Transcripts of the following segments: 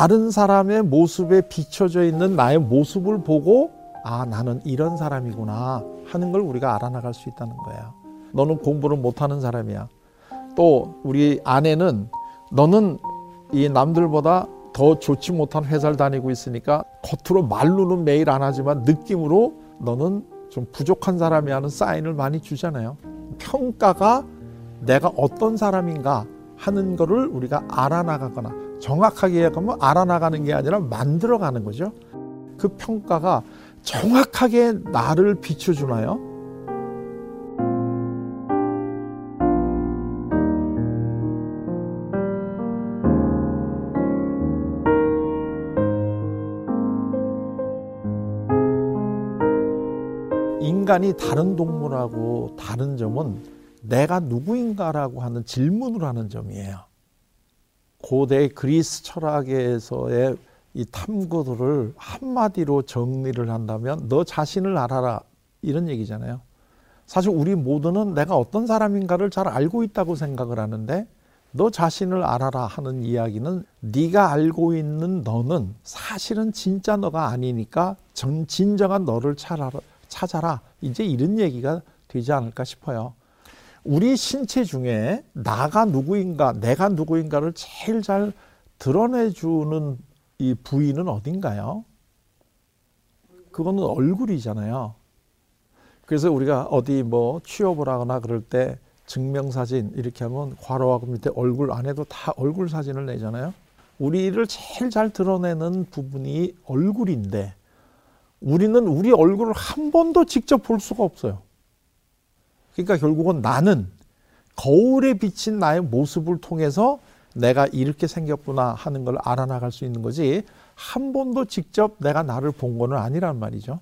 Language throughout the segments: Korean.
다른 사람의 모습에 비춰져 있는 나의 모습을 보고 아, 나는 이런 사람이구나 하는 걸 우리가 알아나갈 수 있다는 거예요. 너는 공부를 못하는 사람이야. 또 우리 아내는 너는 이 남들보다 더 좋지 못한 회사를 다니고 있으니까 겉으로 말로는 매일 안 하지만 느낌으로 너는 좀 부족한 사람이 하는 사인을 많이 주잖아요. 평가가 내가 어떤 사람인가 하는 거를 우리가 알아나가거나 정확하게 얘기하면 알아나가는 게 아니라 만들어가는 거죠. 그 평가가 정확하게 나를 비춰주나요? 인간이 다른 동물하고 다른 점은 내가 누구인가라고 하는 질문을 하는 점이에요. 고대 그리스 철학에서의 이 탐구들을 한마디로 정리를 한다면 너 자신을 알아라 이런 얘기잖아요. 사실 우리 모두는 내가 어떤 사람인가를 잘 알고 있다고 생각을 하는데 너 자신을 알아라 하는 이야기는 네가 알고 있는 너는 사실은 진짜 너가 아니니까 전 진정한 너를 찾아라, 찾아라. 이제 이런 얘기가 되지 않을까 싶어요. 우리 신체 중에 나가 누구인가, 내가 누구인가를 제일 잘 드러내주는 이 부위는 어딘가요? 그거는 얼굴이잖아요. 그래서 우리가 어디 뭐 취업을 하거나 그럴 때 증명사진 이렇게 하면 괄호하고 밑에 얼굴 안에도 다 얼굴 사진을 내잖아요. 우리를 제일 잘 드러내는 부분이 얼굴인데 우리는 우리 얼굴을 한 번도 직접 볼 수가 없어요. 그러니까 결국은 나는 거울에 비친 나의 모습을 통해서 내가 이렇게 생겼구나 하는 걸 알아나갈 수 있는 거지 한 번도 직접 내가 나를 본 거는 아니란 말이죠.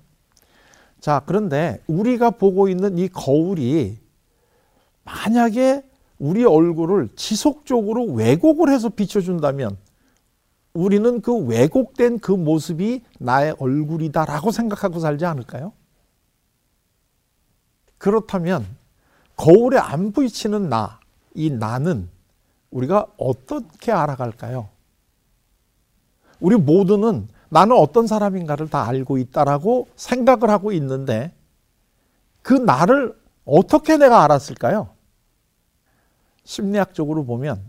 자, 그런데 우리가 보고 있는 이 거울이 만약에 우리 얼굴을 지속적으로 왜곡을 해서 비춰준다면 우리는 그 왜곡된 그 모습이 나의 얼굴이다라고 생각하고 살지 않을까요? 그렇다면 거울에 안 비치는 나, 이 나는 우리가 어떻게 알아갈까요? 우리 모두는 나는 어떤 사람인가를 다 알고 있다라고 생각을 하고 있는데 그 나를 어떻게 내가 알았을까요? 심리학적으로 보면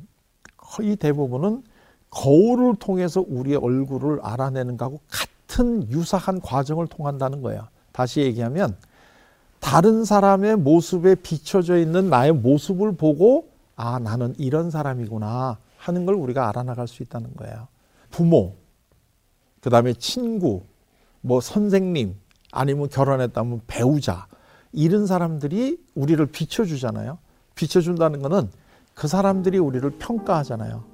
거의 대부분은 거울을 통해서 우리의 얼굴을 알아내는 것하고 같은 유사한 과정을 통한다는 거예요. 다시 얘기하면 다른 사람의 모습에 비춰져 있는 나의 모습을 보고 아, 나는 이런 사람이구나 하는 걸 우리가 알아나갈 수 있다는 거예요. 부모, 그 다음에 친구, 뭐 선생님, 아니면 결혼했다면 배우자, 이런 사람들이 우리를 비춰주잖아요. 비춰준다는 것은 그 사람들이 우리를 평가하잖아요.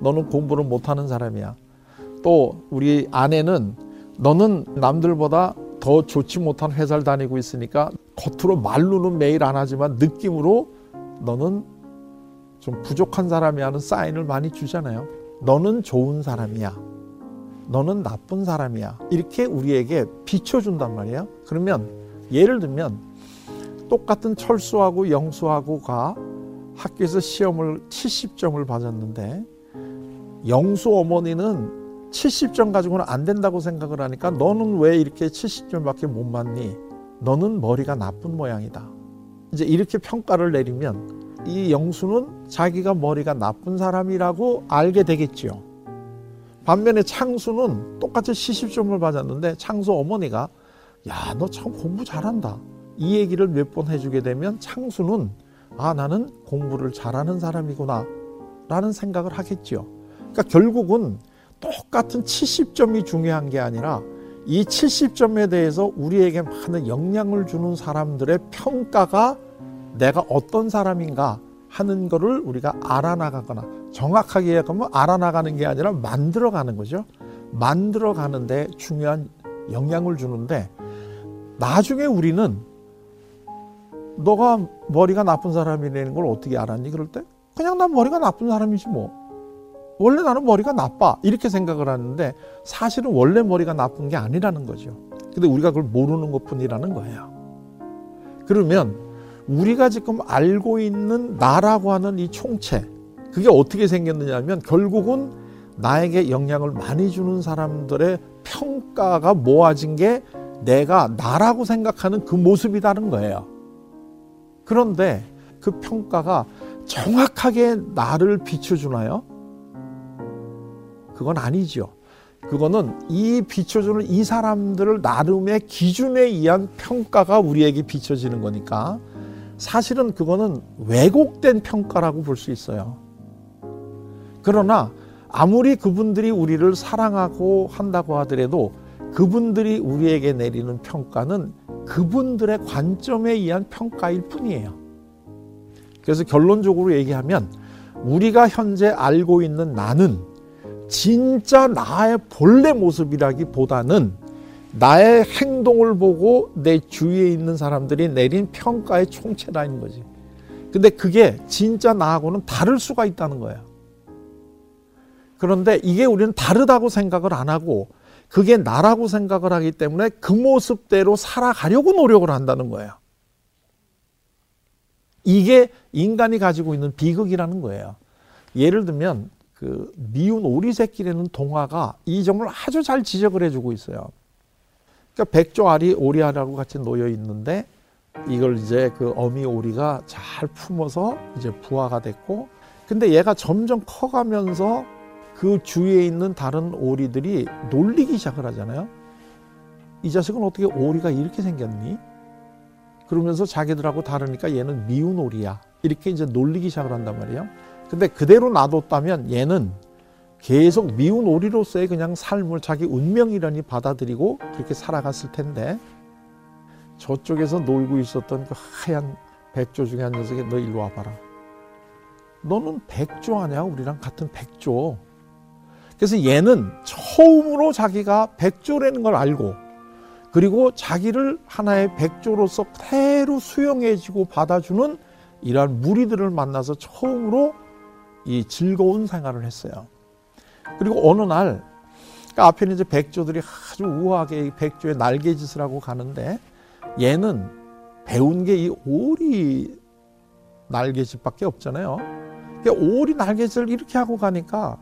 너는 공부를 못하는 사람이야. 또 우리 아내는 너는 남들보다 더 좋지 못한 회사를 다니고 있으니까 겉으로 말로는 매일 안 하지만 느낌으로 너는 좀 부족한 사람이 하는 사인을 많이 주잖아요. 너는 좋은 사람이야. 너는 나쁜 사람이야. 이렇게 우리에게 비춰준단 말이에요. 그러면 예를 들면 똑같은 철수하고 영수하고가 학교에서 시험을 70점을 받았는데 영수 어머니는 70점 가지고는 안 된다고 생각을 하니까 너는 왜 이렇게 70점밖에 못 맞니? 너는 머리가 나쁜 모양이다. 이제 이렇게 평가를 내리면 이 영수는 자기가 머리가 나쁜 사람이라고 알게 되겠지요. 반면에 창수는 똑같이 시십점을 받았는데 창수 어머니가 야, 너 참 공부 잘한다. 이 얘기를 몇 번 해주게 되면 창수는 아, 나는 공부를 잘하는 사람이구나. 라는 생각을 하겠지요. 그러니까 결국은 똑같은 70점이 중요한 게 아니라 이 70점에 대해서 우리에게 많은 영향을 주는 사람들의 평가가 내가 어떤 사람인가 하는 거를 우리가 알아나가거나 정확하게 얘기하면 알아나가는 게 아니라 만들어가는 거죠. 만들어가는데 중요한 영향을 주는데 나중에 우리는 너가 머리가 나쁜 사람이라는 걸 어떻게 알았니? 그럴 때 그냥 난 머리가 나쁜 사람이지 뭐. 원래 나는 머리가 나빠 이렇게 생각을 하는데 사실은 원래 머리가 나쁜 게 아니라는 거죠. 근데 우리가 그걸 모르는 것 뿐이라는 거예요. 그러면 우리가 지금 알고 있는 나라고 하는 이 총체 그게 어떻게 생겼느냐 하면 결국은 나에게 영향을 많이 주는 사람들의 평가가 모아진 게 내가 나라고 생각하는 그 모습이다는 거예요. 그런데 그 평가가 정확하게 나를 비춰주나요? 그건 아니죠. 그거는 이 비춰주는 이 사람들을 나름의 기준에 의한 평가가 우리에게 비춰지는 거니까 사실은 그거는 왜곡된 평가라고 볼 수 있어요. 그러나 아무리 그분들이 우리를 사랑하고 한다고 하더라도 그분들이 우리에게 내리는 평가는 그분들의 관점에 의한 평가일 뿐이에요. 그래서 결론적으로 얘기하면 우리가 현재 알고 있는 나는 진짜 나의 본래 모습이라기보다는 나의 행동을 보고 내 주위에 있는 사람들이 내린 평가의 총체라는 거지. 근데 그게 진짜 나하고는 다를 수가 있다는 거야. 그런데 이게 우리는 다르다고 생각을 안 하고 그게 나라고 생각을 하기 때문에 그 모습대로 살아가려고 노력을 한다는 거예요. 이게 인간이 가지고 있는 비극이라는 거예요. 예를 들면 그 미운 오리 새끼라는 동화가 이 점을 아주 잘 지적을 해주고 있어요. 그러니까 백조 알이 오리알하고 같이 놓여 있는데 이걸 이제 그 어미 오리가 잘 품어서 이제 부화가 됐고 근데 얘가 점점 커가면서 그 주위에 있는 다른 오리들이 놀리기 시작을 하잖아요. 이 자식은 어떻게 오리가 이렇게 생겼니? 그러면서 자기들하고 다르니까 얘는 미운 오리야. 이렇게 이제 놀리기 시작을 한단 말이에요. 근데 그대로 놔뒀다면 얘는 계속 미운 오리로서의 그냥 삶을 자기 운명이라니 받아들이고 그렇게 살아갔을 텐데 저쪽에서 놀고 있었던 그 하얀 백조 중에 한 녀석이 너 일로 와봐라. 너는 백조 아니야? 우리랑 같은 백조. 그래서 얘는 처음으로 자기가 백조라는 걸 알고 그리고 자기를 하나의 백조로서 그대로 수용해주고 받아주는 이러한 무리들을 만나서 처음으로 이 즐거운 생활을 했어요. 그리고 어느 날 그러니까 앞에는 이제 백조들이 아주 우아하게 백조의 날개짓을 하고 가는데 얘는 배운 게 이 오리 날개짓밖에 없잖아요. 오리 날개짓을 이렇게 하고 가니까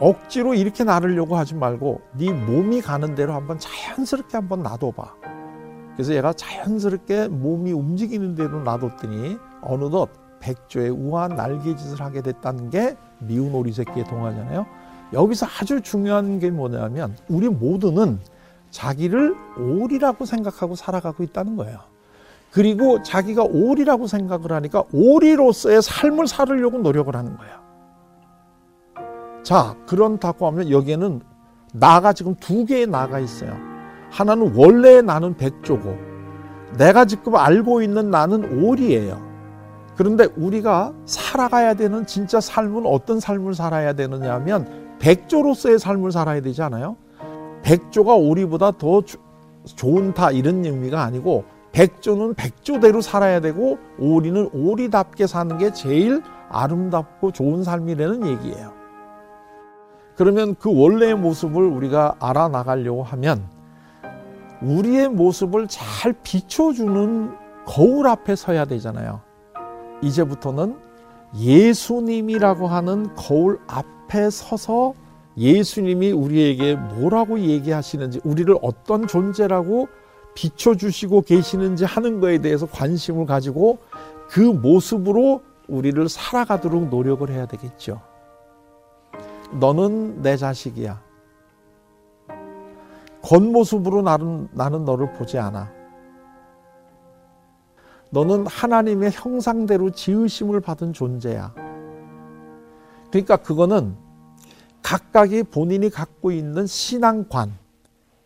억지로 이렇게 나르려고 하지 말고 네 몸이 가는 대로 한번 자연스럽게 한번 놔둬봐. 그래서 얘가 자연스럽게 몸이 움직이는 대로 놔뒀더니 어느덧 백조의 우아한 날개짓을 하게 됐다는 게 미운 오리 새끼의 동화잖아요. 여기서 아주 중요한 게 뭐냐면 우리 모두는 자기를 오리라고 생각하고 살아가고 있다는 거예요. 그리고 자기가 오리라고 생각을 하니까 오리로서의 삶을 살으려고 노력을 하는 거예요. 자, 그런다고 하면 여기에는 나가 지금 두 개의 나가 있어요. 하나는 원래 나는 백조고 내가 지금 알고 있는 나는 오리예요. 그런데 우리가 살아가야 되는 진짜 삶은 어떤 삶을 살아야 되느냐 하면 백조로서의 삶을 살아야 되지 않아요? 백조가 오리보다 더 주, 좋다 이런 의미가 아니고 백조는 백조대로 살아야 되고 오리는 오리답게 사는 게 제일 아름답고 좋은 삶이라는 얘기예요. 그러면 그 원래의 모습을 우리가 알아나가려고 하면 우리의 모습을 잘 비춰주는 거울 앞에 서야 되잖아요. 이제부터는 예수님이라고 하는 거울 앞에 서서 예수님이 우리에게 뭐라고 얘기하시는지, 우리를 어떤 존재라고 비춰주시고 계시는지 하는 것에 대해서 관심을 가지고 그 모습으로 우리를 살아가도록 노력을 해야 되겠죠. 너는 내 자식이야. 겉모습으로 나는, 나는 너를 보지 않아. 너는 하나님의 형상대로 지으심을 받은 존재야. 그러니까 그거는 각각이 본인이 갖고 있는 신앙관,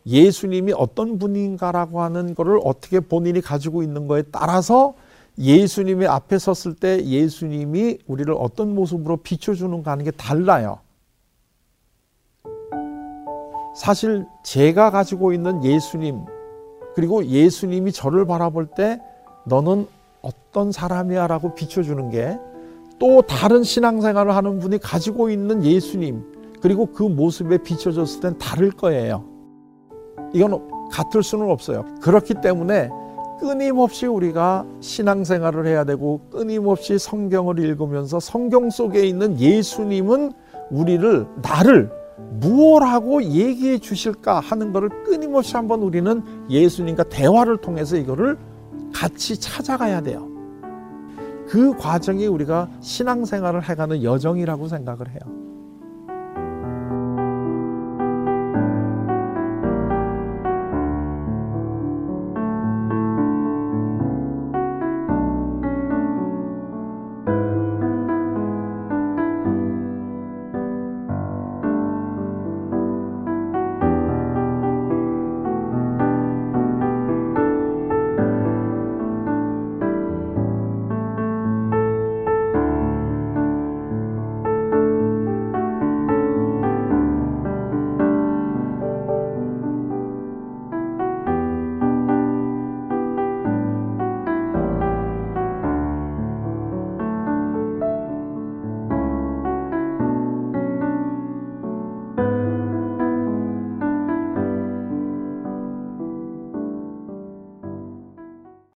예수님이 어떤 분인가라고 하는 것을 어떻게 본인이 가지고 있는 거에 따라서 예수님이 앞에 섰을 때 예수님이 우리를 어떤 모습으로 비춰주는가 하는 게 달라요. 사실 제가 가지고 있는 예수님, 그리고 예수님이 저를 바라볼 때 너는 어떤 사람이야 라고 비춰주는 게 또 다른 신앙생활을 하는 분이 가지고 있는 예수님, 그리고 그 모습에 비춰졌을 땐 다를 거예요. 이건 같을 수는 없어요. 그렇기 때문에 끊임없이 우리가 신앙생활을 해야 되고 끊임없이 성경을 읽으면서 성경 속에 있는 예수님은 우리를 나를 무엇하고 얘기해 주실까 하는 것을 끊임없이 한번 우리는 예수님과 대화를 통해서 이거를 같이 찾아가야 돼요. 그 과정이 우리가 신앙생활을 해가는 여정이라고 생각을 해요.